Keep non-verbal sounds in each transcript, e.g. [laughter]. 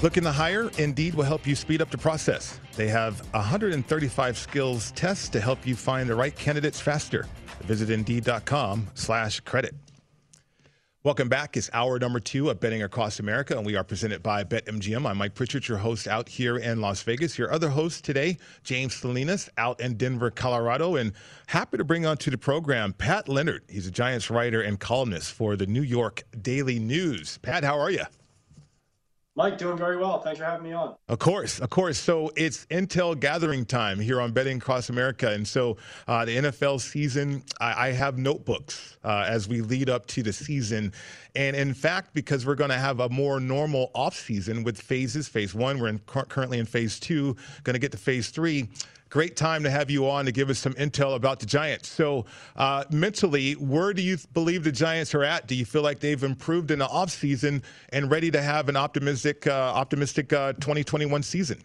Looking to hire? Indeed will help you speed up the process. They have 135 skills tests to help you find the right candidates faster. Visit Indeed.com slash credit. Welcome back. It's hour number two of Betting Across America, and we are presented by BetMGM. I'm Mike Pritchard, your host out here in Las Vegas. Your other host today, James Salinas, out in Denver, Colorado, and happy to bring onto the program Pat Leonard. He's a Giants writer and columnist for the New York Daily News. Pat, how are you? Mike, doing very well. Thanks for having me on. Of course, of course. So it's Intel gathering time here on Betting Across America. And so uh, the NFL season, I, I have notebooks uh, as we lead up to the season. And in fact, because we're going to have a more normal off season with phases, phase one, we're in, currently in phase two, going to get to phase three great time to have you on to give us some intel about the Giants. So, uh, mentally, where do you believe the Giants are at? Do you feel like they've improved in the offseason and ready to have an optimistic, uh, optimistic uh, 2021 season?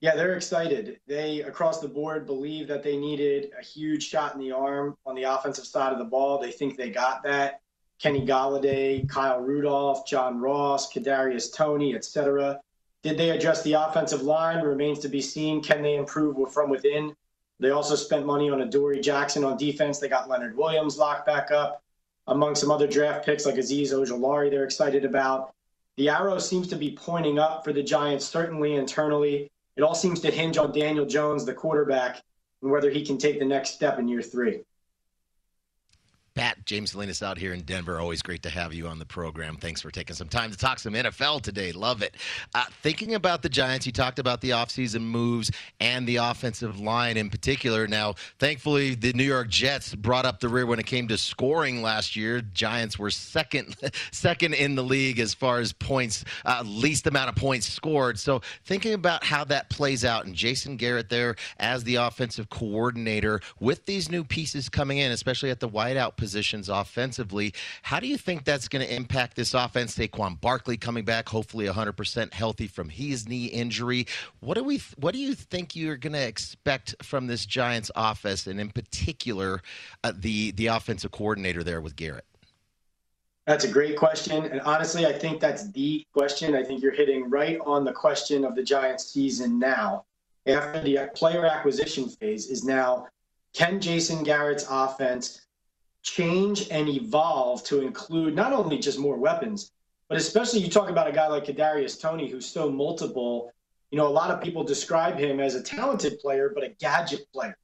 Yeah, they're excited. They, across the board, believe that they needed a huge shot in the arm on the offensive side of the ball. They think they got that. Kenny Golladay, Kyle Rudolph, John Ross, Kadarius Toney, etc. Did they address the offensive line? Remains to be seen. Can they improve from within? They also spent money on Adoree Jackson on defense. They got Leonard Williams locked back up, among some other draft picks like Azeez Ojulari. They're excited about. The arrow seems to be pointing up for the Giants, certainly internally. It all seems to hinge on Daniel Jones, the quarterback, and whether he can take the next step in year three. Pat, James Salinas out here in Denver. Always great to have you on the program. Thanks for taking some time to talk some NFL today. Love it. Uh, thinking about the Giants, you talked about the offseason moves and the offensive line in particular. Now, thankfully, the New York Jets brought up the rear when it came to scoring last year. Giants were second, [laughs] second in the league as far as points, uh, least amount of points scored. So, thinking about how that plays out, and Jason Garrett there as the offensive coordinator with these new pieces coming in, especially at the wideout positions offensively. How do you think that's going to impact this offense? Saquon Barkley coming back, hopefully 100% healthy from his knee injury. What do we? What do you think you're going to expect from this Giants offense, and in particular, uh, the the offensive coordinator there with Garrett? That's a great question. And honestly, I think that's the question. I think you're hitting right on the question of the Giants season now. After the player acquisition phase is now, can Jason Garrett's offense change and evolve to include not only just more weapons, but especially you talk about a guy like Kadarius Toney, who's so multiple. You know, a lot of people describe him as a talented player, but a gadget player,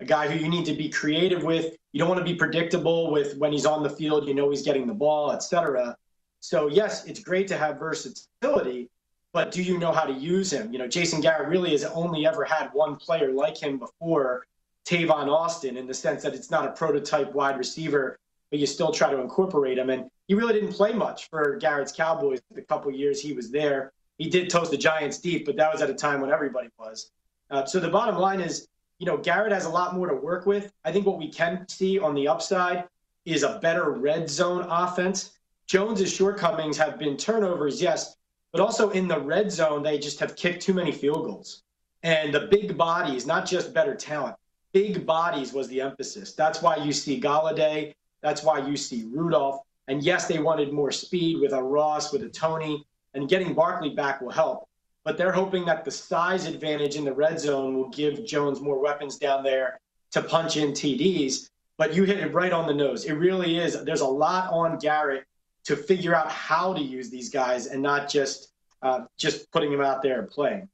a guy who you need to be creative with. You don't want to be predictable with when he's on the field. You know he's getting the ball, etc. So yes, it's great to have versatility, but do you know how to use him? You know, Jason Garrett really has only ever had one player like him before, Tavon Austin, in the sense that it's not a prototype wide receiver, but you still try to incorporate him. And he really didn't play much for Garrett's Cowboys the couple years he was there. He did toast the Giants deep, but that was at a time when everybody was. Uh, so the bottom line is, you know, Garrett has a lot more to work with. I think what we can see on the upside is a better red zone offense. Jones's shortcomings have been turnovers, yes, but also in the red zone, they just have kicked too many field goals. And the big bodies, not just better talent, big bodies was the emphasis. That's why you see Golladay. That's why you see Rudolph. And yes, they wanted more speed with a Ross, with a Toney, and getting Barkley back will help. But they're hoping that the size advantage in the red zone will give Jones more weapons down there to punch in TDs. But you hit it right on the nose. It really is. There's a lot on Garrett to figure out how to use these guys and not just uh, just putting them out there and playing.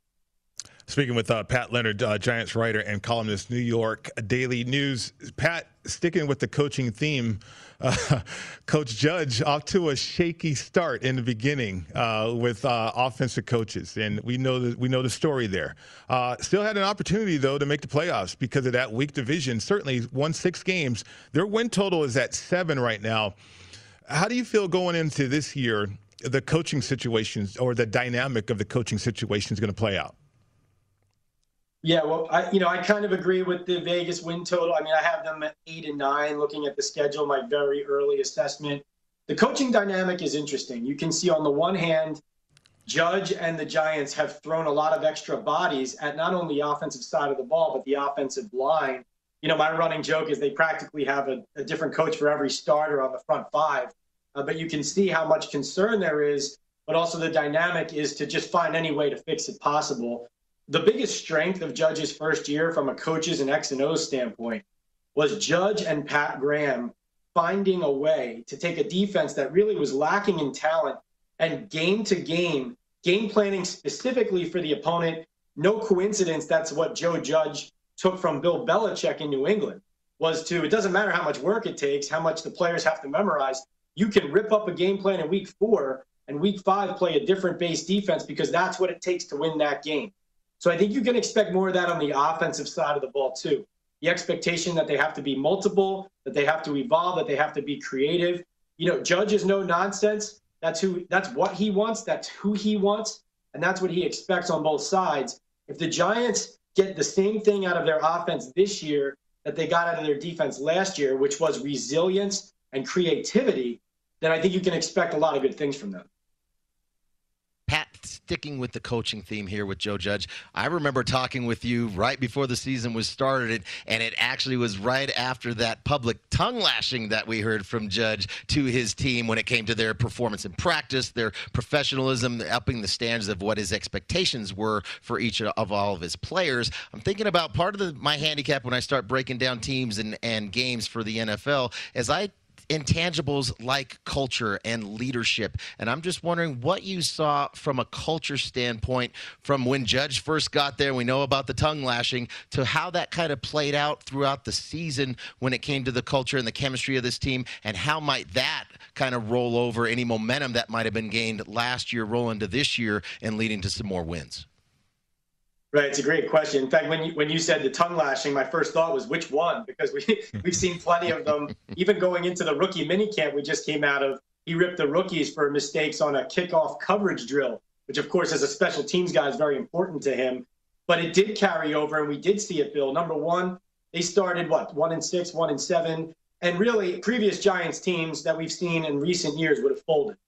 Speaking with uh, Pat Leonard, uh, Giants writer and columnist, New York Daily News. Pat, sticking with the coaching theme, uh, [laughs] Coach Judge off to a shaky start in the beginning uh, with uh, offensive coaches, and we know the, we know the story there. Uh, still had an opportunity though to make the playoffs because of that weak division. Certainly won six games. Their win total is at seven right now. How do you feel going into this year? The coaching situations or the dynamic of the coaching situation is going to play out. Yeah, well, I you know I kind of agree with the Vegas win total. I mean, I have them at eight and nine. Looking at the schedule, my very early assessment. The coaching dynamic is interesting. You can see on the one hand, Judge and the Giants have thrown a lot of extra bodies at not only the offensive side of the ball but the offensive line you know, my running joke is they practically have a, a different coach for every starter on the front five. Uh, but you can see how much concern there is, but also the dynamic is to just find any way to fix it possible. The biggest strength of Judge's first year from a coaches and X and O standpoint was Judge and Pat Graham finding a way to take a defense that really was lacking in talent and game to game, game planning specifically for the opponent. No coincidence that's what Joe Judge took from Bill Belichick in New England was to it doesn't matter how much work it takes, how much the players have to memorize. You can rip up a game plan in week four and week five play a different base defense because that's what it takes to win that game. So I think you can expect more of that on the offensive side of the ball too. The expectation that they have to be multiple, that they have to evolve, that they have to be creative. You know, Judge is no nonsense. That's who that's what he wants, that's who he wants, and that's what he expects on both sides. If the Giants get the same thing out of their offense this year that they got out of their defense last year, which was resilience and creativity, then I think you can expect a lot of good things from them sticking with the coaching theme here with Joe Judge, I remember talking with you right before the season was started, and it actually was right after that public tongue lashing that we heard from Judge to his team when it came to their performance in practice, their professionalism, upping the standards of what his expectations were for each of all of his players. I'm thinking about part of the, my handicap when I start breaking down teams and, and games for the NFL as I intangibles like culture and leadership. And I'm just wondering what you saw from a culture standpoint from when Judge first got there. We know about the tongue lashing to how that kind of played out throughout the season when it came to the culture and the chemistry of this team, and how might that kind of roll over any momentum that might have been gained last year, roll into this year, and leading to some more wins. Right, it's a great question. In fact, when you when you said the tongue lashing, my first thought was which one? Because we [laughs] we've seen plenty of them. Even going into the rookie minicamp we just came out of, he ripped the rookies for mistakes on a kickoff coverage drill, which of course as a special teams guy is very important to him. But it did carry over, and we did see it. Bill, number one, they started what one and six, one and seven, and really previous Giants teams that we've seen in recent years would have folded.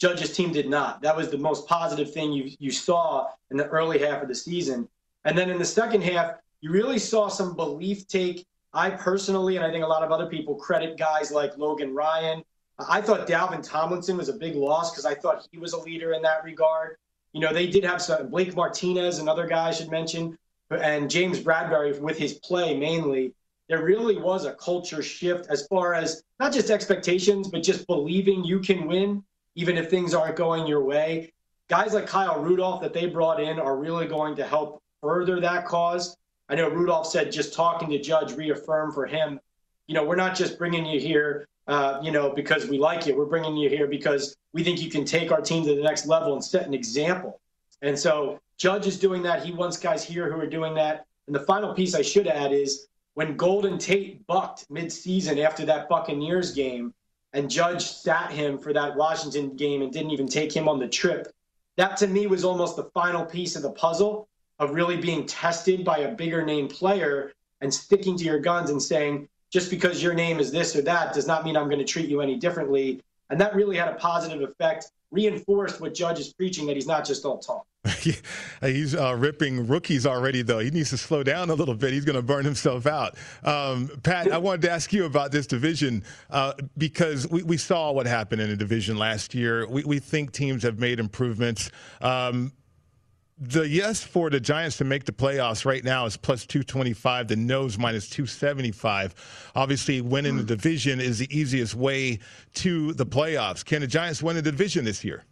Judge's team did not. That was the most positive thing you you saw in the early half of the season. And then in the second half, you really saw some belief take. I personally, and I think a lot of other people, credit guys like Logan Ryan. I thought Dalvin Tomlinson was a big loss because I thought he was a leader in that regard. You know, they did have some Blake Martinez, another guy I should mention, and James Bradberry with his play mainly. there really was a culture shift as far as not just expectations, but just believing you can win, even if things aren't going your way. Guys like Kyle Rudolph that they brought in are really going to help further that cause. I know Rudolph said just talking to Judge reaffirmed for him, you know, we're not just bringing you here, uh, you know, because we like you. We're bringing you here because we think you can take our team to the next level and set an example. And so Judge is doing that. He wants guys here who are doing that. And the final piece I should add is when Golden Tate bucked midseason after that Buccaneers game, and Judge sat him for that Washington game and didn't even take him on the trip. That to me was almost the final piece of the puzzle of really being tested by a bigger name player and sticking to your guns and saying, just because your name is this or that does not mean I'm going to treat you any differently. And that really had a positive effect, reinforced what Judge is preaching that he's not just all talk. [laughs] He's uh, ripping rookies already, though. He needs to slow down a little bit. He's going to burn himself out. Um, Pat, I wanted to ask you about this division uh, because we, we, saw what happened in the division last year. We, we think teams have made improvements. Um, the yes for the Giants to make the playoffs right now is plus 225. The no's minus 275. Obviously, winning the hmm. division is the easiest way to the playoffs. Can the Giants win the division this year?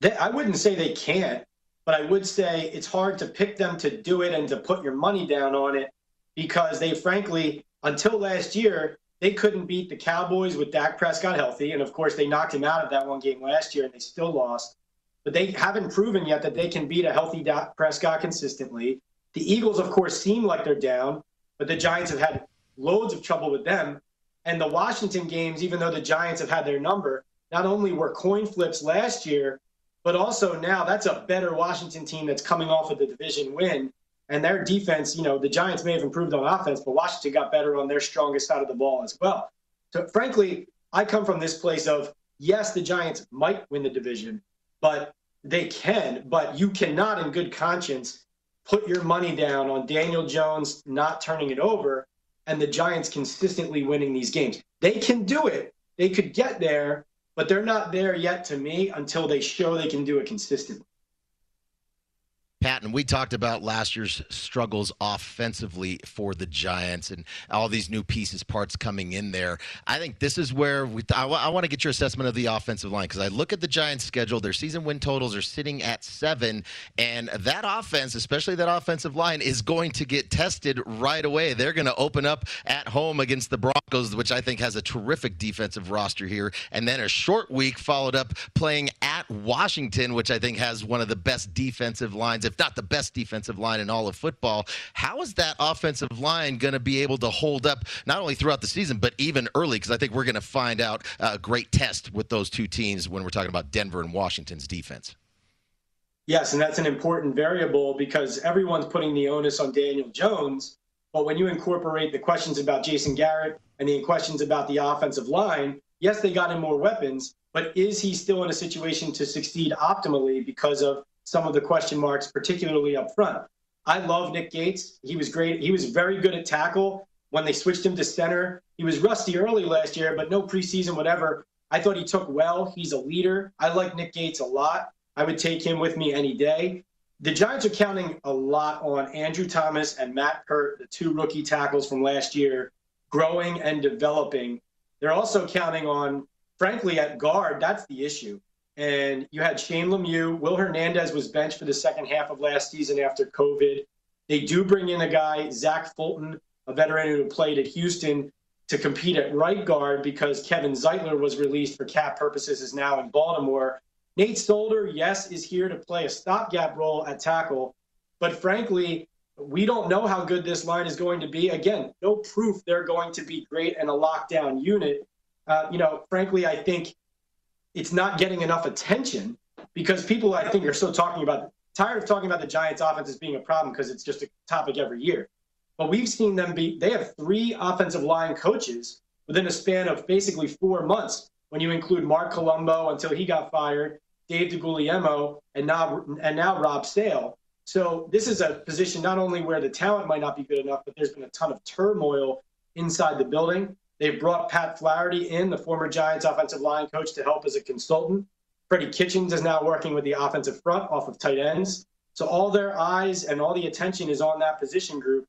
They, I wouldn't say they can't, but I would say it's hard to pick them to do it and to put your money down on it because they, frankly, until last year, they couldn't beat the Cowboys with Dak Prescott healthy. And of course, they knocked him out of that one game last year and they still lost. But they haven't proven yet that they can beat a healthy Prescott consistently. The Eagles, of course, seem like they're down, but the Giants have had loads of trouble with them. And the Washington games, even though the Giants have had their number, not only were coin flips last year, but also now that's a better Washington team that's coming off of the division win. And their defense, you know, the Giants may have improved on offense, but Washington got better on their strongest side of the ball as well. So, frankly, I come from this place of yes, the Giants might win the division, but they can. But you cannot, in good conscience, put your money down on Daniel Jones not turning it over and the Giants consistently winning these games. They can do it. They could get there, but they're not there yet to me until they show they can do it consistently. Patton, we talked about last year's struggles offensively for the Giants and all these new pieces, parts coming in there. I think this is where we, I, I want to get your assessment of the offensive line because I look at the Giants' schedule. Their season win totals are sitting at seven, and that offense, especially that offensive line, is going to get tested right away. They're going to open up at home against the Broncos, which I think has a terrific defensive roster here, and then a short week followed up playing at Washington, which I think has one of the best defensive lines if not the best defensive line in all of football. How is that offensive line going to be able to hold up not only throughout the season, but even early? Because I think we're going to find out a great test with those two teams when we're talking about Denver and Washington's defense. Yes, and that's an important variable because everyone's putting the onus on Daniel Jones. But when you incorporate the questions about Jason Garrett and the questions about the offensive line, yes, they got him more weapons, but is he still in a situation to succeed optimally because of some of the question marks, particularly up front. I love Nick Gates. He was great. He was very good at tackle when they switched him to center. He was rusty early last year, but no preseason, whatever. I thought he took well. He's a leader. I like Nick Gates a lot. I would take him with me any day. The Giants are counting a lot on Andrew Thomas and Matt Peart, the two rookie tackles from last year, growing and developing. They're also counting on, frankly, at guard, that's the issue and you had Shane Lemieux. Will Hernandez was benched for the second half of last season after COVID. They do bring in a guy, Zach Fulton, a veteran who played at Houston, to compete at right guard because Kevin Zeitler was released for cap purposes, is now in Baltimore. Nate Solder, yes, is here to play a stopgap role at tackle, but frankly, we don't know how good this line is going to be. Again, no proof they're going to be great and a lockdown unit. Uh, you know, frankly, I think it's not getting enough attention because people I think are still talking about tired of talking about the Giants offense as being a problem because it's just a topic every year. But we've seen them be they have three offensive line coaches within a span of basically four months when you include Marc Colombo until he got fired, Dave DeGuglielmo, and now and now Rob Sale. So this is a position not only where the talent might not be good enough, but there's been a ton of turmoil inside the building. They've brought Pat Flaherty in, the former Giants offensive line coach, to help as a consultant. Freddie Kitchens is now working with the offensive front off of tight ends. So all their eyes and all the attention is on that position group.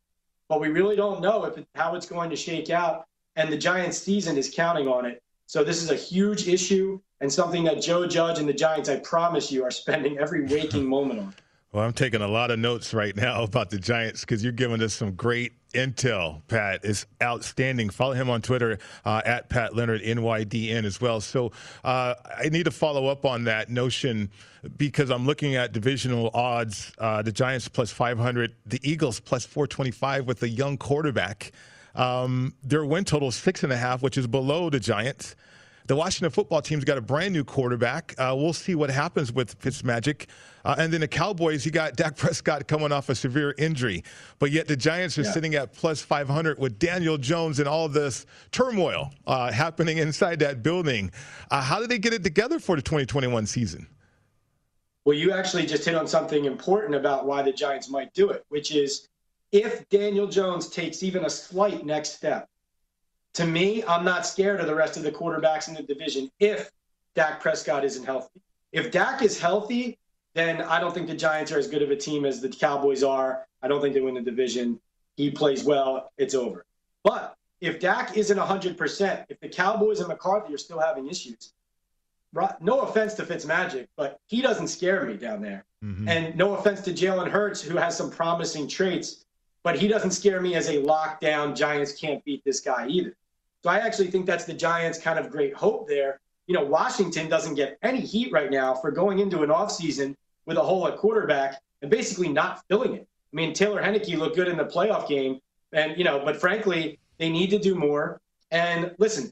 but we really don't know if it, how it's going to shake out. And the Giants' season is counting on it. So this is a huge issue and something that Joe Judge and the Giants, I promise you, are spending every waking [laughs] moment on. Well, I'm taking a lot of notes right now about the Giants because you're giving us some great intel, Pat. is outstanding. Follow him on Twitter uh, at Pat Leonard, NYDN as well. So uh, I need to follow up on that notion because I'm looking at divisional odds. Uh, the Giants plus 500, the Eagles plus 425 with a young quarterback. Um, their win total is six and a half, which is below the Giants. The Washington football team's got a brand new quarterback. Uh, we'll see what happens with Fitzmagic. Uh, and then the Cowboys, you got Dak Prescott coming off a severe injury. But yet the Giants are yeah. sitting at plus 500 with Daniel Jones and all this turmoil uh, happening inside that building. Uh, how did they get it together for the 2021 season? Well, you actually just hit on something important about why the Giants might do it, which is if Daniel Jones takes even a slight next step, to me, I'm not scared of the rest of the quarterbacks in the division if Dak Prescott isn't healthy. If Dak is healthy, then I don't think the Giants are as good of a team as the Cowboys are. I don't think they win the division. He plays well, it's over. But if Dak isn't 100%, if the Cowboys and McCarthy are still having issues, no offense to Fitzmagic, but he doesn't scare me down there. Mm-hmm. And no offense to Jalen Hurts, who has some promising traits, but he doesn't scare me as a lockdown Giants can't beat this guy either. So I actually think that's the Giants' kind of great hope there. You know, Washington doesn't get any heat right now for going into an offseason with a hole at quarterback and basically not filling it. I mean, Taylor Heinicke looked good in the playoff game, and you know, but frankly, they need to do more. And listen,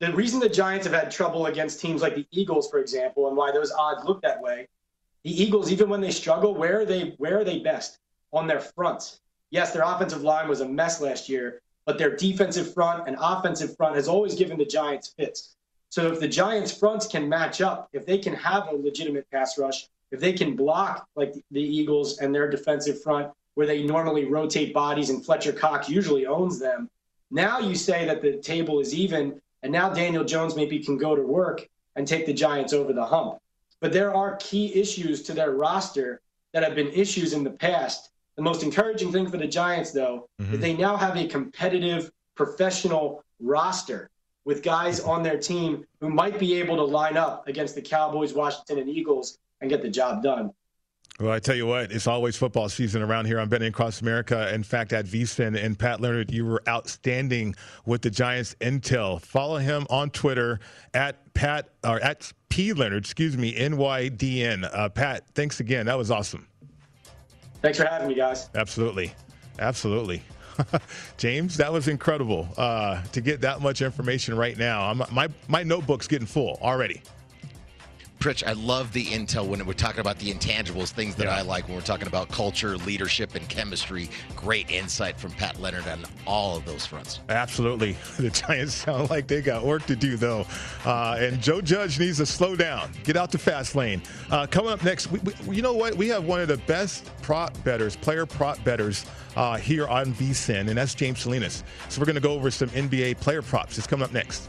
the reason the Giants have had trouble against teams like the Eagles, for example, and why those odds look that way, the Eagles, even when they struggle, where are they where are they best? On their fronts. Yes, their offensive line was a mess last year, but their defensive front and offensive front has always given the Giants fits. So if the Giants' fronts can match up, if they can have a legitimate pass rush, if they can block like the Eagles and their defensive front, where they normally rotate bodies and Fletcher Cox usually owns them, now you say that the table is even, and now Daniel Jones maybe can go to work and take the Giants over the hump. But there are key issues to their roster that have been issues in the past the most encouraging thing for the Giants, though, mm-hmm. is they now have a competitive professional roster with guys on their team who might be able to line up against the Cowboys, Washington, and Eagles and get the job done. Well, I tell you what, it's always football season around here on Betting Across America. In fact, at VSIN and Pat Leonard, you were outstanding with the Giants intel. Follow him on Twitter at Pat or at P Leonard, excuse me, NYDN. Uh, Pat, thanks again. That was awesome. Thanks for having me, guys. Absolutely. Absolutely. [laughs] James, that was incredible uh, to get that much information right now. I'm, my, my notebook's getting full already. Pritch, I love the intel when we're talking about the intangibles, things that yeah. I like when we're talking about culture, leadership, and chemistry. Great insight from Pat Leonard on all of those fronts. Absolutely. [laughs] The Giants sound like they got work to do, though. Uh, and Joe Judge needs to slow down, get out the fast lane. Uh, coming up next, we, we, you know what? We have one of the best prop betters, player prop betters uh, here on VSIN, and that's James Salinas. So we're going to go over some NBA player props. It's coming up next.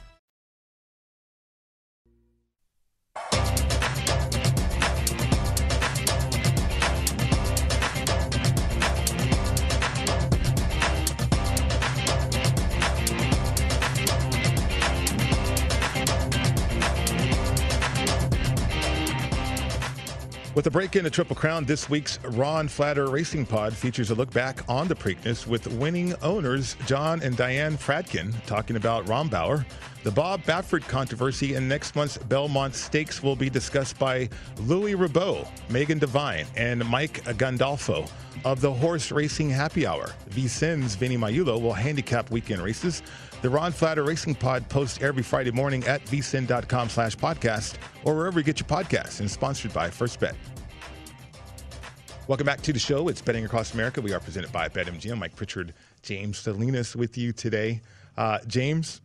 With a break in the Triple Crown, this week's Ron Flatter Racing Pod features a look back on the Preakness with winning owners John and Diane Fradkin talking about Rombauer. The Bob Baffert controversy and next month's Belmont Stakes will be discussed by Louis Rabot, Megan Devine, and Mike Gandolfo of the Horse Racing Happy Hour. VSIN's Vinny Magliulo will handicap weekend races. The Ron Flatter Racing Pod posts every Friday morning at vsin.com slash podcast or wherever you get your podcasts and sponsored by First Bet. Welcome back to the show. It's Betting Across America. We are presented by BetMGM. Mike Pritchard, James Salinas with you today. Uh, James,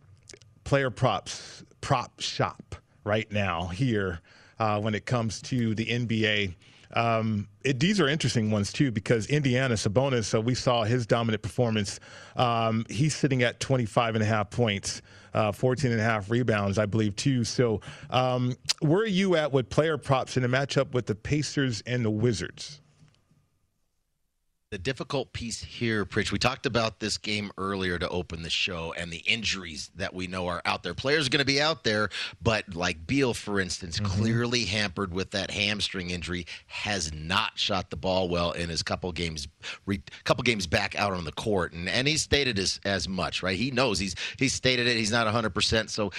player props, prop shop right now here uh, when it comes to the NBA. Um, it, these are interesting ones too because Indiana Sabonis. So we saw his dominant performance. Um, he's sitting at 25 and a half points, uh, 14 and a half rebounds, I believe too. So um, where are you at with player props in a matchup with the Pacers and the Wizards? The difficult piece here, Pritch, we talked about this game earlier to open the show and the injuries that we know are out there. Players are going to be out there, but like Beal, for instance, mm-hmm. clearly hampered with that hamstring injury, has not shot the ball well in his couple games, re, couple games back out on the court, and and he stated as as much, right? He knows he's he's stated it. He's not 100. percent So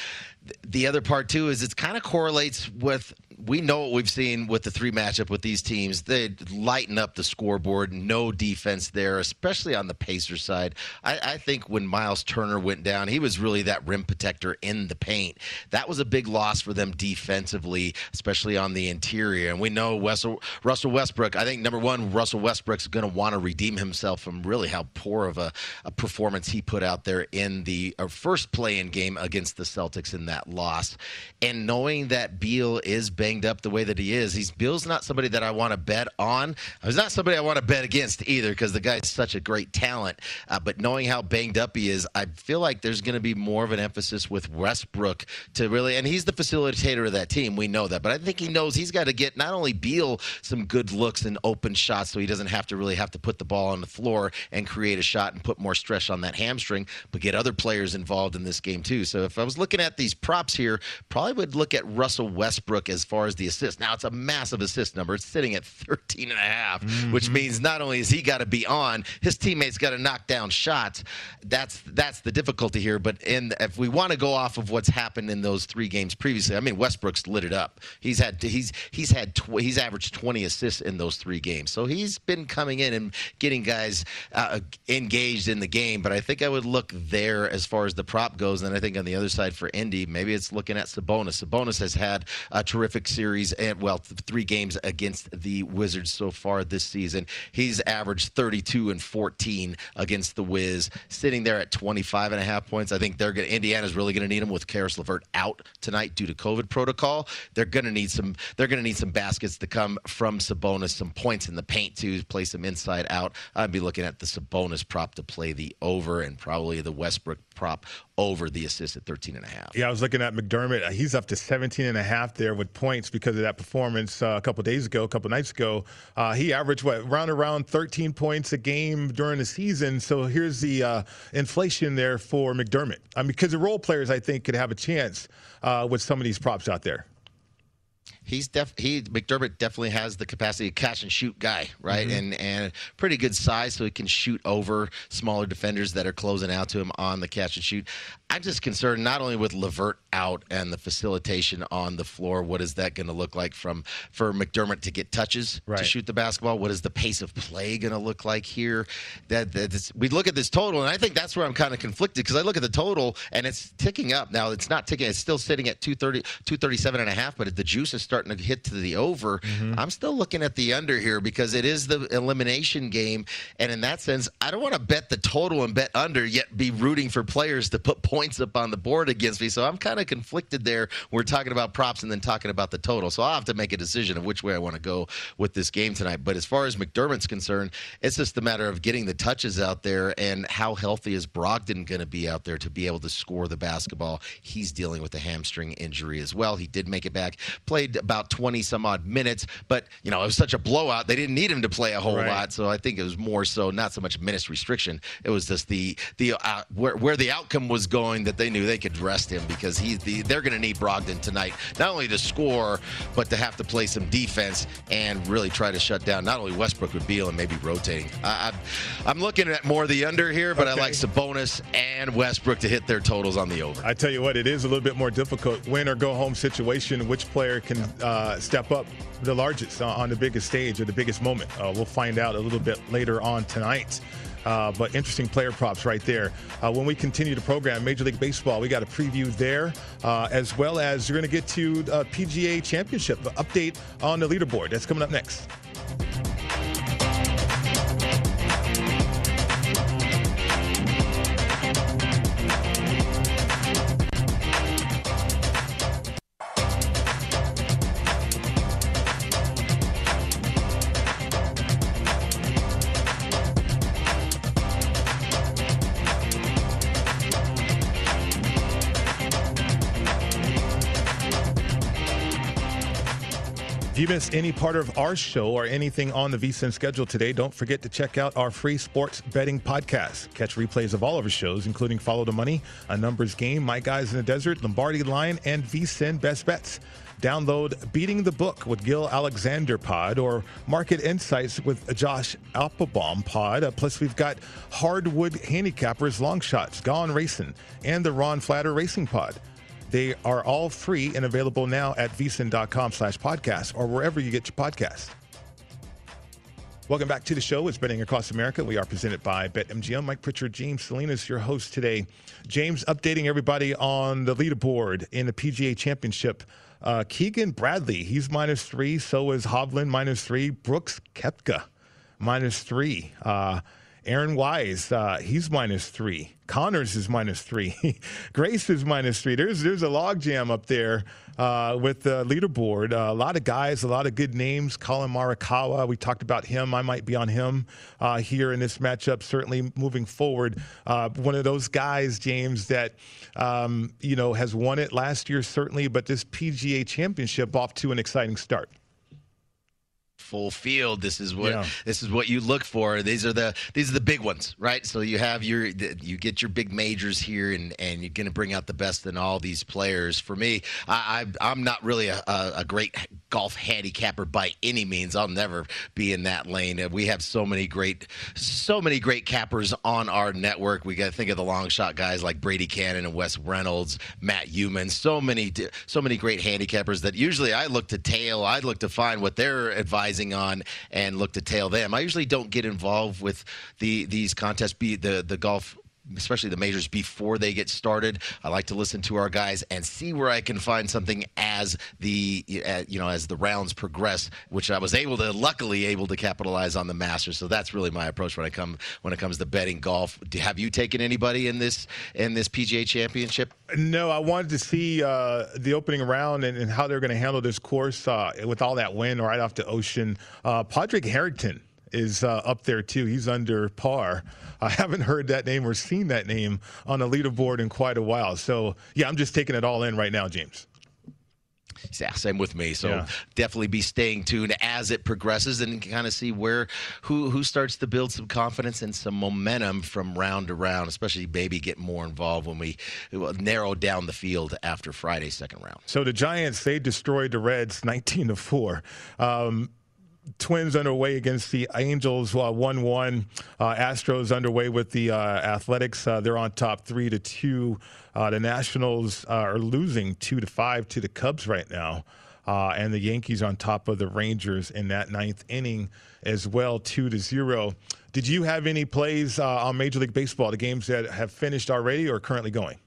th- the other part too is it kind of correlates with we know what we've seen with the three matchup with these teams. They lighten up the scoreboard. No defense there, especially on the Pacers side. I, I, think when Miles Turner went down, he was really that rim protector in the paint. That was a big loss for them defensively, especially on the interior. And we know Russell, Russell Westbrook. I think number one, Russell Westbrook's going to want to redeem himself from really how poor of a, a performance he put out there in the uh, first play-in game against the Celtics in that loss. And knowing that Beal is banged up the way that he is, he's Beal's not somebody that I want to bet on. He's not somebody I want to bet against either because the guy's such a great talent. Uh, but knowing how banged up he is, I feel like there's going to be more of an emphasis with Westbrook to really, and he's the facilitator of that team. We know that, but I think he knows he's got to get not only Beal some good looks and open shots, so he doesn't have to really have to put the ball on the floor and create a shot and put more stress on that hamstring, but get other players involved in this game too. So if I was looking at these props here, probably would look at Russell Westbrook as far far as the assist. Now, it's a massive assist number. It's sitting at 13 and a half, Mm-hmm. which means not only has he got to be on, his teammates got to knock down shots. That's that's the difficulty here. But in if we want to go off of what's happened in those three games previously, I mean Westbrook's lit it up. He's had he's he's had tw- he's averaged 20 assists in those three games. So he's been coming in and getting guys uh, engaged in the game. But I think I would look there as far as the prop goes. And I think on the other side for Indy, maybe it's looking at Sabonis. Sabonis has had a terrific series and well three games against the Wizards so far this season. He's averaged 32 and 14 against the Wiz, sitting there at 25 and a half points. I think they're going. Indiana's really going to need him with Caris LeVert out tonight due to COVID protocol. They're going to need some. They're going to need some baskets to come from Sabonis, some points in the paint to play some inside out. I'd be looking at the Sabonis prop to play the over, and probably the Westbrook prop over the assist at 13 and a half. Yeah, I was looking at McDermott. Uh, He's up to 17 and a half there with points because of that performance uh, a couple days ago, a couple nights ago. Uh, he averaged what round around 13 points a game during the season. So here's the uh, inflation there for McDermott. I mean, because the role players, I think, could have a chance uh, with some of these props out there. He's def he McDermott definitely has the capacity to catch and shoot guy, right? Mhm. And and pretty good size, so he can shoot over smaller defenders that are closing out to him on the catch and shoot. I'm just concerned not only with Levert out and the facilitation on the floor. What is that going to look like from for McDermott to get touches Right. to shoot the basketball? What is the pace of play going to look like here? That, that that's- we look at this total, and I think that's where I'm kind of conflicted because I look at the total and it's ticking up. Now it's not ticking; it's still sitting at 230, 237 and a half. But the juice is starting to hit to the over. Mm-hmm. I'm still looking at the under here because it is the elimination game, and in that sense, I don't want to bet the total and bet under yet be rooting for players to put points up on the board against me. So I'm kind of conflicted there. We're talking about props and then talking about the total. So I'll have to make a decision of which way I want to go with this game tonight. But as far as McDermott's concerned, it's just a matter of getting the touches out there and how healthy is Brogdon going to be out there to be able to score the basketball. He's dealing with a hamstring injury as well. He did make it back, played about 20 some odd minutes, but you know, it was such a blowout. They didn't need him to play a whole Right. lot. So I think it was more so not so much minutes restriction. It was just the the uh, where where the outcome was going that they knew they could rest him because he's the they're going to need Brogdon tonight not only to score but to have to play some defense and really try to shut down not only Westbrook but Beal and maybe rotating. I, I'm I'm looking at more the under here, but I like Sabonis and Westbrook to hit their totals on the over. I tell you what, it is a little bit more difficult. Win or go home situation. Which player can uh, step up the largest on on the biggest stage or the biggest moment? Uh, we'll find out a little bit later on tonight. Uh, but interesting player props right there. Uh, when we continue to program, Major League Baseball, we got a preview there, uh, as well as you're going to get to uh, PGA Championship update on the leaderboard. That's coming up next. If you missed any part of our show or anything on the VSIN schedule today, don't forget to check out our free sports betting podcast. Catch replays of all of our shows, including Follow the Money, A Numbers Game, My Guys in the Desert, Lombardi Line, and VSIN Best Bets. Download Beating the Book with Gil Alexander Pod or Market Insights with Josh Applebaum Pod. Uh, plus, we've got Hardwood Handicappers Long Shots, Gone Racing, and the Ron Flatter Racing Pod. They are all free and available now at vsin.com slash podcast or wherever you get your podcasts. Welcome back to the show. It's Betting Across America. We are presented by BetMGM. Mike Pritchard, James Salinas, your host today. James updating everybody on the leaderboard in the PGA Championship. Uh, Keegan Bradley, he's minus three. So is Hovland, minus three. Brooks Koepka, minus three. Uh, Aaron Wise, uh, he's minus three. Conners is minus three. [laughs] Grace is minus three. There's there's a logjam up there uh, with the leaderboard. Uh, a lot of guys, a lot of good names. Collin Morikawa, we talked about him. I might be on him uh, here in this matchup. Certainly moving forward, uh, one of those guys, James, that um, you know has won it last year certainly, but this PGA Championship off to an exciting start. Full field. This is what Yeah. this is what you look for. These are the these are the big ones, right? So you have your you get your big majors here, and and you're going to bring out the best in all these players. For me, I, I I'm not really a, a, great golf handicapper by any means. I'll never be in that lane. We have so many great so many great cappers on our network. We got to think of the long shot guys like Brady Kannon and Wes Reynolds, Matt Youmans. So many so many great handicappers that usually I look to tail. I look to find what they're on and look to tail them. I usually don't get involved with the these contests, be the the golf especially the majors before they get started. I like to listen to our guys and see where I can find something as the uh, you know as the rounds progress, which I was able to luckily able to capitalize on the Masters. So that's really my approach when I come when it comes to betting golf. Have you taken anybody in this in this PGA Championship? No, I wanted to see uh, the opening round and, and how they're going to handle this course uh, with all that wind right off the ocean. Uh, Padraig Harrington is uh, up there too. He's under par. I haven't heard that name or seen that name on the leaderboard in quite a while. So yeah, I'm just taking it all in right now, James. Yeah, same with me. So Yeah. definitely be staying tuned as it progresses and kind of see where who who starts to build some confidence and some momentum from round to round, especially maybe get more involved when we narrow down the field after Friday's second round. So the Giants they destroyed the Reds 19 to four. Um, Twins underway against the Angels, uh, one-one. Uh, Astros underway with the uh, Athletics. Uh, they're on top three to two. Uh, the Nationals uh, are losing two to five to the Cubs right now, uh, and the Yankees on top of the Rangers in that ninth inning as well, two to zero. Did you have any plays uh, on Major League Baseball? The games that have finished already or currently going?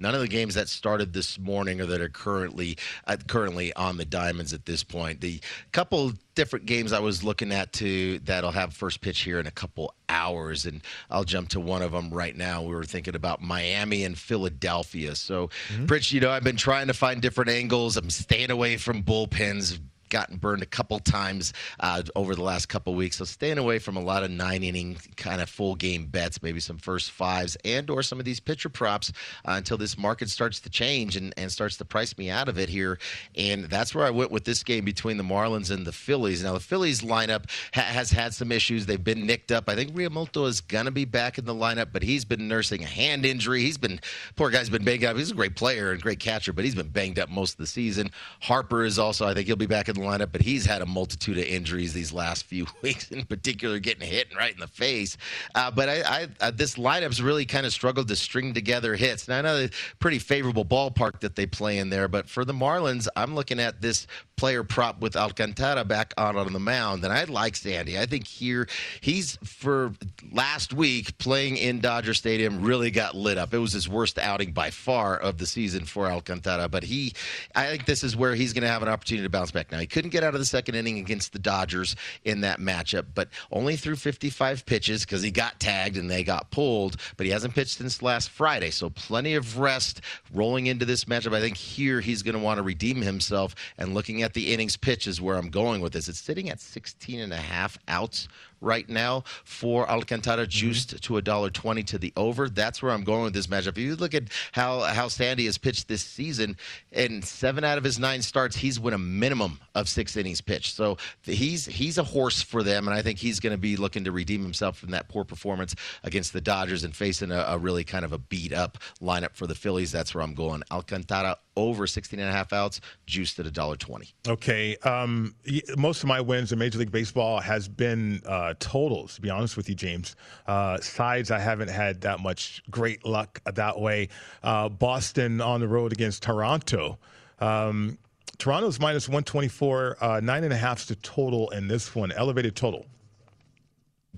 None of the games that started this morning or that are currently uh, currently on the diamonds at this point. The couple different games I was looking at to that'll have first pitch here in a couple hours, and I'll jump to one of them right now. We were thinking about Miami and Philadelphia. So, Rich, you know, I've been trying to find different angles. I'm staying away from bullpens gotten burned a couple times uh, over the last couple weeks. So staying away from a lot of nine inning kind of full game bets, maybe some first fives and or some of these pitcher props uh, until this market starts to change and, and starts to price me out of it here. And that's where I went with this game between the Marlins and the Phillies. Now the Phillies lineup ha- has had some issues. They've been nicked up. I think Realmuto is gonna be back in the lineup, but he's been nursing a hand injury. He's been poor guy's been banged up. He's a great player and great catcher, but he's been banged up most of the season. Harper is also, I think he'll be back in lineup, but he's had a multitude of injuries these last few [laughs] weeks, in particular, getting hit right in the face. Uh, but I, I, uh, this lineup's really kind of struggled to string together hits. Now, I know pretty favorable ballpark that they play in there, but for the Marlins, I'm looking at this player prop with Alcantara back out on the mound, and I like Sandy. I think here he's for last week playing in Dodger Stadium really got lit up. It was his worst outing by far of the season for Alcantara, but he, I think this is where he's going to have an opportunity to bounce back. Now he couldn't get out of the second inning against the Dodgers in that matchup, but only threw 55 pitches because he got tagged and they got pulled. But he hasn't pitched since last Friday, so plenty of rest rolling into this matchup. I think here he's going to want to redeem himself. And looking at the innings pitch is where I'm going with this. It's sitting at 16 and a half outs right now for Alcantara juiced to a dollar twenty to the over. That's where I'm going with this matchup. If you look at how how Sandy has pitched this season, in seven out of his nine starts, he's won a minimum of six innings pitched. So he's he's a horse for them, and I think he's going to be looking to redeem himself from that poor performance against the Dodgers and facing a, a really kind of a beat up lineup for the Phillies. That's where I'm going. Alcantara over 16 and a half outs, juiced at a dollar twenty. Okay. Um, most of my wins in Major League Baseball has been uh, totals, to be honest with you, James. Uh, sides, I haven't had that much great luck that way. Uh, Boston on the road against Toronto. Um, Toronto's minus 124, uh, nine and a half's the total in this one, elevated total.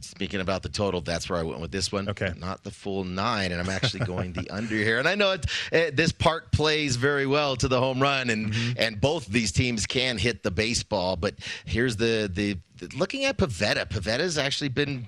Speaking about the total, that's where I went with this one. Okay, not the full nine, and I'm actually going the [laughs] under here. And I know it, it, this park plays very well to the home run, and mm-hmm. and both these teams can hit the baseball. But here's the the, the looking at Pivetta. Pivetta's actually been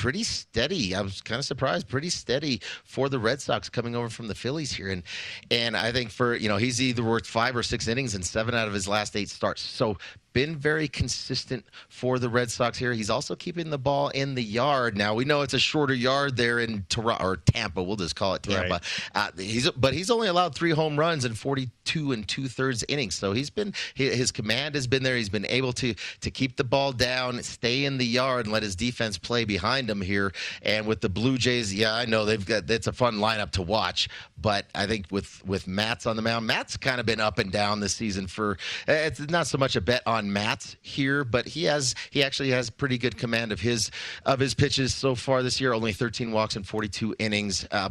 pretty steady. I was kind of surprised, pretty steady for the Red Sox coming over from the Phillies here, and and I think for you know he's either worked five or six innings in seven out of his last eight starts. So been very consistent for the Red Sox here. He's also keeping the ball in the yard. Now we know it's a shorter yard there in Toronto or Tampa. We'll just call it Tampa. Right. Uh, he's but he's only allowed three home runs in 42 and two thirds innings. So he's been his command has been there. He's been able to to keep the ball down, stay in the yard, and let his defense play behind him here. And with the Blue Jays, yeah, I know they've got it's a fun lineup to watch. But I think with with Matz on the mound, Matz kind of been up and down this season. For it's not so much a bet on Matz here, but he has he actually has pretty good command of his of his pitches so far this year. Only 13 walks in 42 innings. Uh,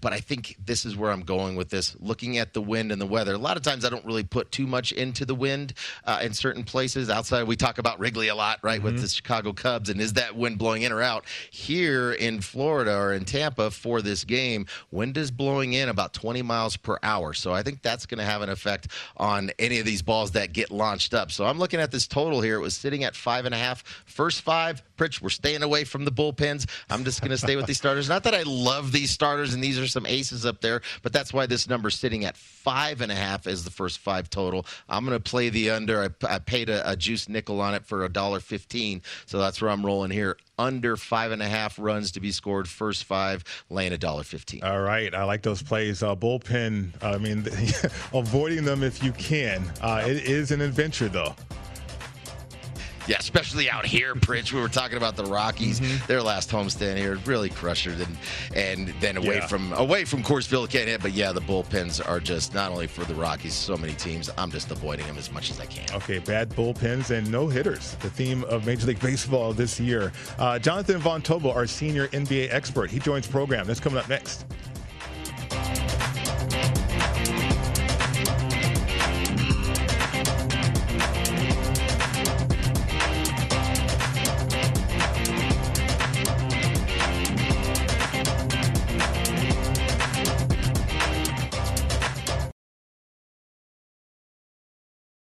but I think this is where I'm going with this. Looking at the wind and the weather, a lot of times I don't really put too much into the wind uh, in certain places. Outside, we talk about Wrigley a lot, right, mm-hmm. with the Chicago Cubs, and is that wind blowing in or out? Here in Florida or in Tampa for this game, wind is blowing in about 20 miles per hour. So I think that's going to have an effect on any of these balls that get launched up. So I'm looking at this total here. It was sitting at five and a half. First five, Pritch, we're staying away from the bullpens. I'm just going to stay with these starters. Not that I love these starters and these are some aces up there, but that's why this number's sitting at five and a half as the first five total. I'm going to play the under. I, I paid a, a, juice nickel on it for a dollar fifteen, so that's where I'm rolling here. Under five and a half runs to be scored, first five, laying a dollar fifteen. All right, I like those plays. Uh, bullpen. I mean, [laughs] avoiding them if you can. Uh, it is an adventure, though. Yeah, especially out here, Pritch. We were talking about the Rockies. Mm-hmm. Their last homestand here really crushed it, and and then away yeah. from away from Coors can't hit. But yeah, the bullpens are just not only for the Rockies, so many teams. I'm just avoiding them as much as I can. Okay, bad bullpens and no hitters. The theme of Major League Baseball this year. Uh, Jonathan Von Tobel, our senior NBA expert, he joins program. That's coming up next.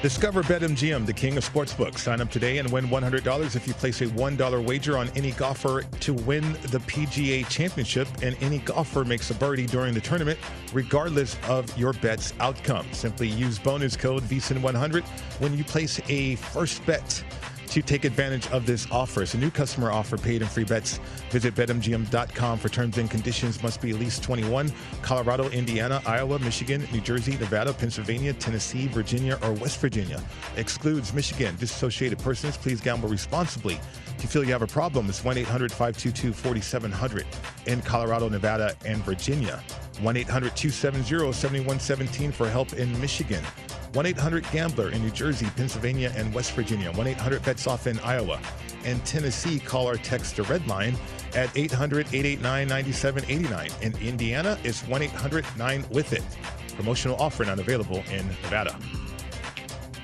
Discover BetMGM, the king of sportsbooks. Sign up today and win $100 if you place a $1 wager on any golfer to win the PGA Championship, and any golfer makes a birdie during the tournament, regardless of your bet's outcome. Simply use bonus code VSIN100 when you place a first bet to take advantage of this offer. It's a new customer offer, paid and free bets. Visit betmgm.com for terms and conditions. Must be at least 21. Colorado, Indiana, Iowa, Michigan, New Jersey, Nevada, Pennsylvania, Tennessee, Virginia, or West Virginia. Excludes Michigan. Disassociated persons, please gamble responsibly. If you feel you have a problem, it's 1 800 522 4700 in Colorado, Nevada, and Virginia. 1 800 270 7117 for help in Michigan. 1 800 Gambler in New Jersey, Pennsylvania, and West Virginia. 1 800 Bets Off in Iowa. And Tennessee, call or text the red line at 800 889 9789. In Indiana, it's 1 800 9 with it. Promotional offer not available in Nevada.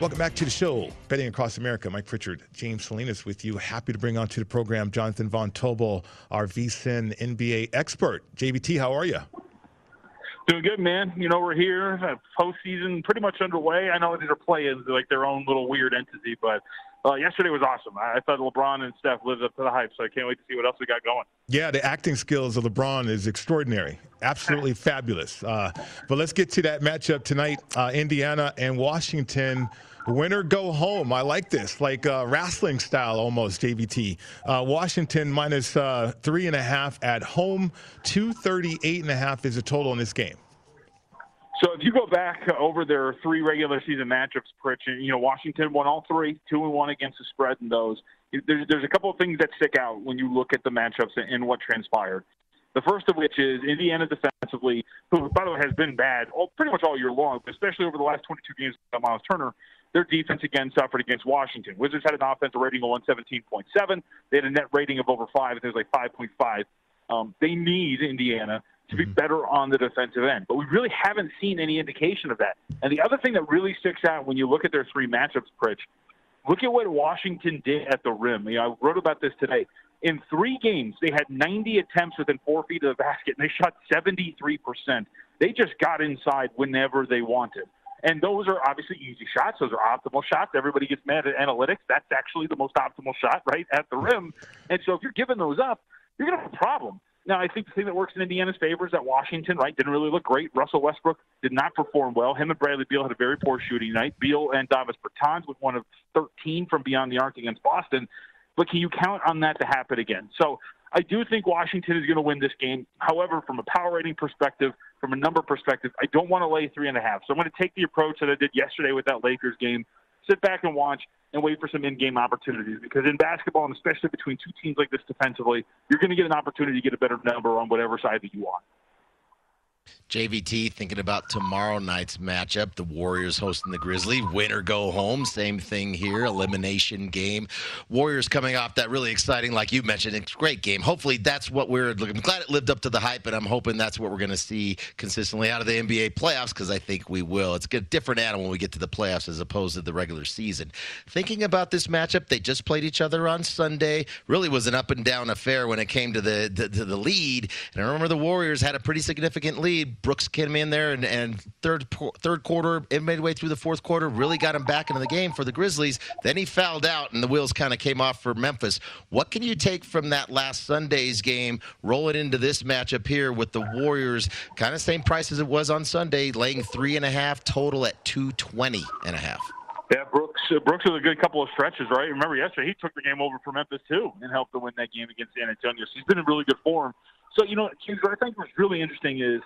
Welcome back to the show, Betting Across America. Mike Pritchard, James Salinas with you. Happy to bring onto the program Jonathan Von Tobel, our VSIN NBA expert. JBT, how are you? Doing good, man. You know, we're here. Uh, postseason pretty much underway. I know these are play-ins, like their own little weird entity, but uh, yesterday was awesome. I, I thought LeBron and Steph lived up to the hype, so I can't wait to see what else we got going. Yeah, the acting skills of LeBron is extraordinary, absolutely fabulous. Uh, but let's get to that matchup tonight: uh, Indiana and Washington. Winner go home. I like this, like uh, wrestling style almost. JVT. Uh, Washington minus uh, three and a half at home. Two thirty-eight and a half is the total in this game. So if you go back over their three regular season matchups, Pritch, you know Washington won all three, two and one against the spread in those. There's, there's a couple of things that stick out when you look at the matchups and what transpired. The first of which is Indiana defensively, who by the way has been bad all, pretty much all year long, especially over the last 22 games with Myles Turner. Their defense again suffered against Washington. Wizards had an offensive rating of 117.7. They had a net rating of over five. It was like 5.5. Um, they need Indiana to be better on the defensive end. But we really haven't seen any indication of that. And the other thing that really sticks out when you look at their three matchups, Pritch, look at what Washington did at the rim. You know, I wrote about this today. In three games, they had 90 attempts within four feet of the basket, and they shot 73%. They just got inside whenever they wanted. And those are obviously easy shots. Those are optimal shots. Everybody gets mad at analytics. That's actually the most optimal shot, right, at the rim. And so if you're giving those up, you're going to have a problem. Now, I think the thing that works in Indiana's favor is that Washington, right, didn't really look great. Russell Westbrook did not perform well. Him and Bradley Beal had a very poor shooting night. Beal and Davis Bertans with one of 13 from beyond the arc against Boston. But can you count on that to happen again? So I do think Washington is going to win this game. However, from a power rating perspective, from a number perspective, I don't want to lay three and a half. So I'm going to take the approach that I did yesterday with that Lakers game. Sit back and watch and wait for some in-game opportunities because in basketball, and especially between two teams like this defensively, you're going to get an opportunity to get a better number on whatever side that you want. JVT thinking about tomorrow night's matchup. The Warriors hosting the Grizzlies. Win or go home. Same thing here. Elimination game. Warriors coming off that really exciting, like you mentioned, it's great game. Hopefully that's what we're looking. I'm glad it lived up to the hype, and I'm hoping that's what we're going to see consistently out of the NBA playoffs because I think we will. It's a different animal when we get to the playoffs as opposed to the regular season. Thinking about this matchup, they just played each other on Sunday. Really was an up and down affair when it came to the to, to the lead. And I remember the Warriors had a pretty significant lead. Brooks came in there and, and third third quarter, in midway through the fourth quarter, really got him back into the game for the Grizzlies. Then he fouled out, and the wheels kind of came off for Memphis. What can you take from that last Sunday's game, roll it into this matchup here with the Warriors, kind of same price as it was on Sunday, laying three and a half total at two twenty and a half. Yeah, Brooks uh, Brooks with a good couple of stretches, right? Remember yesterday he took the game over for Memphis too and helped them win that game against San Antonio. So he's been in really good form. So you know, what I think what's really interesting is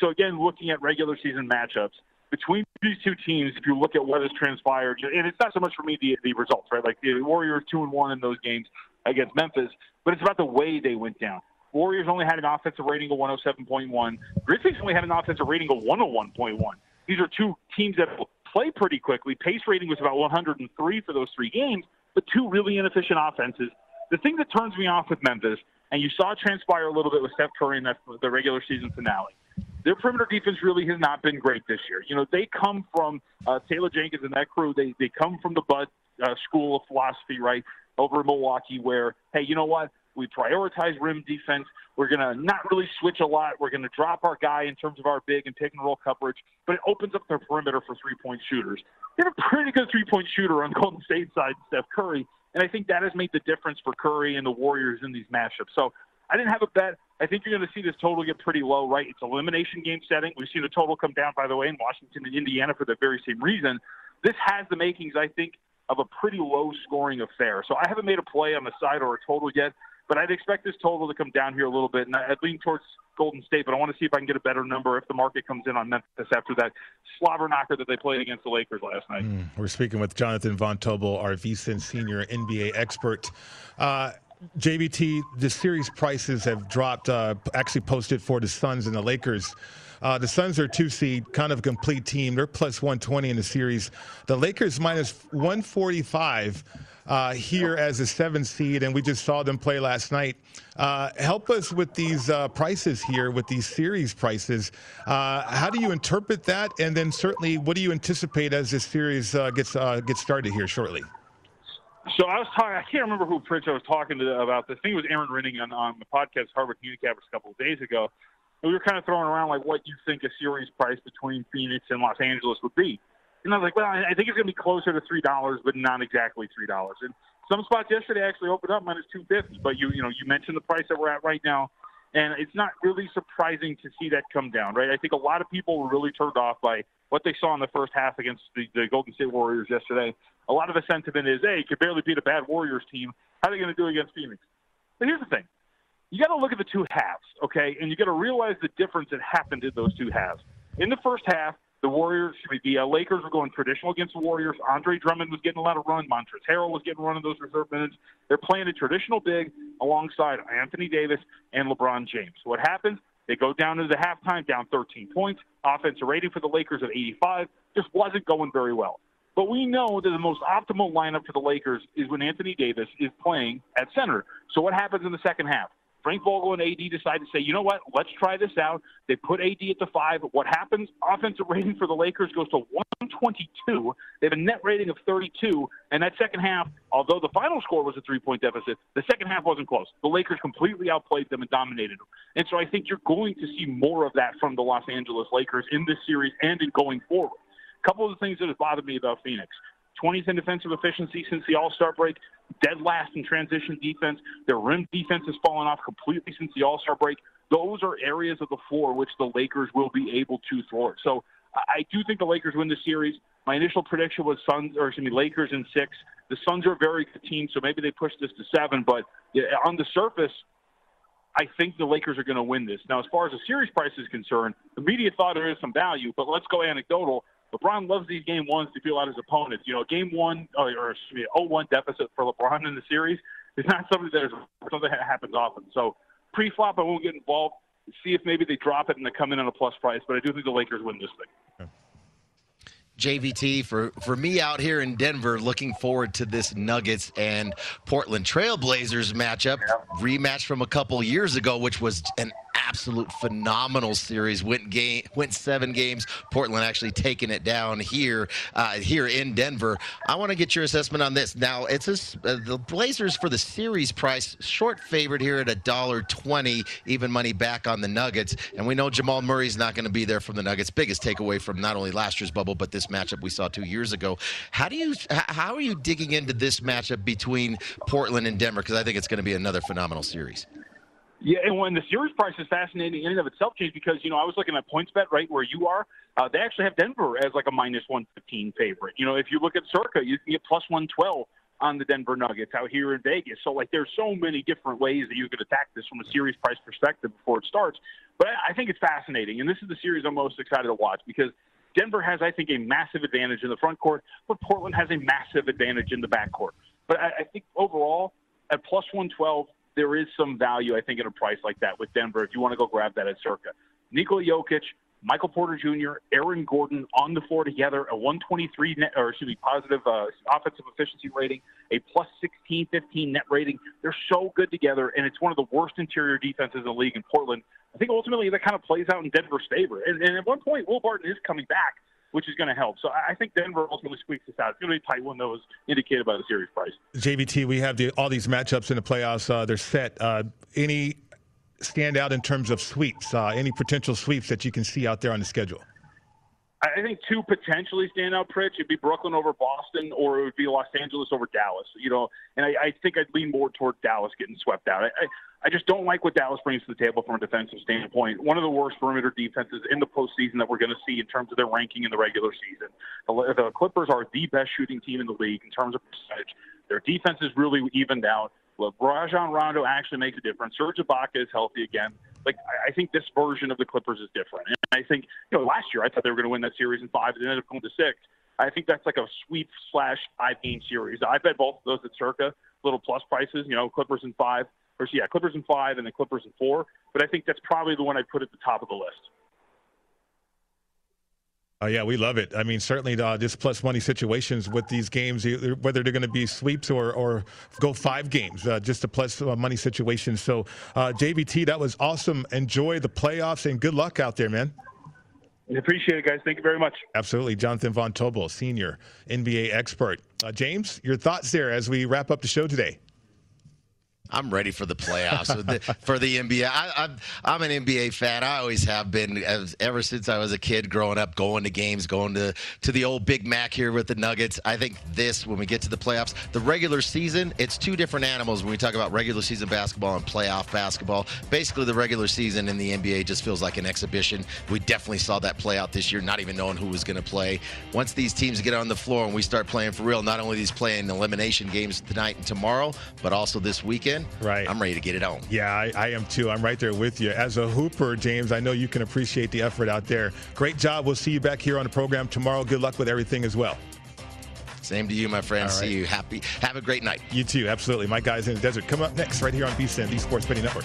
so again looking at regular season matchups between these two teams. If you look at what has transpired, and it's not so much for me the, the results, right? Like the Warriors two and one in those games against Memphis, but it's about the way they went down. Warriors only had an offensive rating of 107.1. Grizzlies only had an offensive rating of 101.1. These are two teams that play pretty quickly. Pace rating was about 103 for those three games, but two really inefficient offenses. The thing that turns me off with Memphis, and you saw it transpire a little bit with Steph Curry in the regular season finale, their perimeter defense really has not been great this year. You know, they come from uh, Taylor Jenkins and that crew. They they come from the Bud uh, School of Philosophy, right, over in Milwaukee, where hey, you know what? We prioritize rim defense. We're going to not really switch a lot. We're going to drop our guy in terms of our big and pick and roll coverage, but it opens up their perimeter for three point shooters. They have a pretty good three point shooter on [laughs] Golden State side, Steph Curry, and I think that has made the difference for Curry and the Warriors in these matchups. So I didn't have a bet. I think you're going to see this total get pretty low, right? It's elimination game setting. We've seen the total come down, by the way, in Washington and Indiana for the very same reason. This has the makings, I think, of a pretty low scoring affair. So I haven't made a play on the side or a total yet, but I'd expect this total to come down here a little bit. And I'd lean towards Golden State, but I want to see if I can get a better number if the market comes in on Memphis after that slobber knocker that they played against the Lakers last night. Mm, we're speaking with Jonathan Von Tobel, our VSIN senior NBA expert. Uh, JVT, the series prices have dropped, uh, actually posted for the Suns and the Lakers. Uh, the Suns are two seed, kind of a complete team. They're plus 120 in the series. The Lakers minus 145 uh, here as a seven seed, and we just saw them play last night. Uh, help us with these uh, prices here, with these series prices. Uh, how do you interpret that? And then certainly, what do you anticipate as this series uh, gets gets started here shortly? So I was talking. I can't remember who Prince I was talking to about this. I think it was Erin Rynning on, on the podcast Harvard Communications a couple of days ago. And we were kind of throwing around like what you think a series price between Phoenix and Los Angeles would be. And I was like, well, I think it's going to be closer to three dollars, but not exactly three dollars. And some spots yesterday actually opened up minus two fifty. But you, you know, you mentioned the price that we're at right now, and it's not really surprising to see that come down, right? I think a lot of people were really turned off by what they saw in the first half against the, the Golden State Warriors yesterday a lot of the sentiment is, hey, you could barely beat a bad Warriors team. How are they going to do against Phoenix? But here's the thing. You got to look at the two halves, okay? And you got to realize the difference that happened in those two halves. In the first half, the Warriors, the uh, Lakers were going traditional against the Warriors. Andre Drummond was getting a lot of run. Montrezl Harrell was getting run in those reserve minutes. They're playing a traditional big alongside Anthony Davis and LeBron James. What happens? They go down into the halftime, down 13 points. Offensive rating for the Lakers of 85 just wasn't going very well. But we know that the most optimal lineup for the Lakers is when Anthony Davis is playing at center. So what happens in the second half? Frank Vogel and AD decide to say, you know what, let's try this out. They put AD at the five. What happens? Offensive rating for the Lakers goes to 122. They have a net rating of 32. And that second half, although the final score was a three point deficit, the second half wasn't close. The Lakers completely outplayed them and dominated them. And so I think you're going to see more of that from the Los Angeles Lakers in this series and in going forward A couple of the things that have bothered me about Phoenix. 20th in defensive efficiency since the All Star break, dead last in transition defense. Their rim defense has fallen off completely since the All Star break. Those are areas of the floor which the Lakers will be able to thwart. So I do think the Lakers win the series. My initial prediction was Suns, or excuse me, Lakers in six. The Suns are a very good team, so maybe they push this to seven. But on the surface, I think the Lakers are going to win this. Now, as far as the series price is concerned, the media thought there is some value, but let's go anecdotal. LeBron loves these game ones to feel out his opponents. You know, game one or, or me, 0-1 deficit for LeBron in the series is not something that is something that happens often. So pre-flop, I won't get involved. See if maybe they drop it and they come in on a plus price. But I do think the Lakers win this thing. JVT for for me out here in Denver, looking forward to this Nuggets and Portland Trailblazers matchup, rematch from a couple years ago, which was an absolute phenomenal series. Went game, went seven games. Portland actually taking it down here, uh, here in Denver. I want to get your assessment on this. Now, it's a, uh, the Blazers for the series price, short favorite here at a dollar twenty, even money back on the Nuggets. And we know Jamal Murray's not going to be there from the Nuggets. Biggest takeaway from not only last year's bubble, but this matchup we saw two years ago. How do you, how are you digging into this matchup between Portland and Denver? Because I think it's going to be another phenomenal series. Yeah, and when the series price is fascinating in and of itself, James, because you know I was looking at PointsBet right where you are. Uh, they actually have Denver as like a minus one fifteen favorite. You know, if you look at Circa, you can get plus one twelve on the Denver Nuggets out here in Vegas. So like, there's so many different ways that you could attack this from a series price perspective before it starts. But I think it's fascinating, and this is the series I'm most excited to watch because Denver has, I think, a massive advantage in the front court, but Portland has a massive advantage in the back court. But I, I think overall, at plus 112, there is some value, I think, in a price like that with Denver if you want to go grab that at Circa. Nikola Jokic, Michael Porter Jr., Aaron Gordon on the floor together, a 123 net, or excuse me, positive uh, offensive efficiency rating, a plus 16, 15 net rating. They're so good together, and it's one of the worst interior defenses in the league in Portland. I think ultimately that kind of plays out in Denver's favor. And, and at one point, Will Barton is coming back, which is going to help. So I think Denver ultimately squeaks this out. It's going to be a tight one, though, as indicated by the series price. JVT, we have the, all these matchups in the playoffs. Uh, they're set. Uh, any stand out in terms of sweeps? Uh, any potential sweeps that you can see out there on the schedule? I think two potentially stand out, Pritch. It'd be Brooklyn over Boston, or it would be Los Angeles over Dallas. You know, and I, I think I'd lean more toward Dallas getting swept out. I, I, I just don't like what Dallas brings to the table from a defensive standpoint. One of the worst perimeter defenses in the postseason that we're going to see in terms of their ranking in the regular season. The, the Clippers are the best shooting team in the league in terms of percentage. Their defense is really evened out. Look, Rajon Rondo actually makes a difference. Serge Ibaka is healthy again. Like I think this version of the Clippers is different, and I think you know last year I thought they were going to win that series in five, and ended up going to six. I think that's like a sweep slash five game series. I bet both of those at circa little plus prices. You know, Clippers in five, or yeah, Clippers in five, and then Clippers in four. But I think that's probably the one I'd put at the top of the list. Oh yeah, we love it. I mean, certainly uh, just plus money situations with these games, whether they're going to be sweeps or, or go five games, uh, just a plus uh, money situation. So, uh, JVT, that was awesome. Enjoy the playoffs and good luck out there, man. I appreciate it, guys. Thank you very much. Absolutely. Jonathan Von Tobel, senior NBA expert. Uh, James, your thoughts there as we wrap up the show today? I'm ready for the playoffs for the NBA. I, am an NBA fan. I always have been ever since I was a kid, growing up, going to games, going to to the old Big Mac here with the Nuggets. I think this, when we get to the playoffs, the regular season, it's two different animals when we talk about regular season basketball and playoff basketball. Basically, the regular season in the NBA just feels like an exhibition. We definitely saw that play out this year, not even knowing who was going to play. Once these teams get on the floor and we start playing for real, not only these playing elimination games tonight and tomorrow, but also this weekend. Right. I'm ready to get it on. Yeah, I, I, am too. I'm right there with you. As a hooper, James, I know you can appreciate the effort out there. Great job. We'll see you back here on the program tomorrow. Good luck with everything as well. Same to you, my friend. Right. See you. Happy. Have a great night. You too. Absolutely. My guys in the desert. Come up next right here on VSIN, the Sports Betting Network.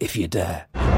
if you dare.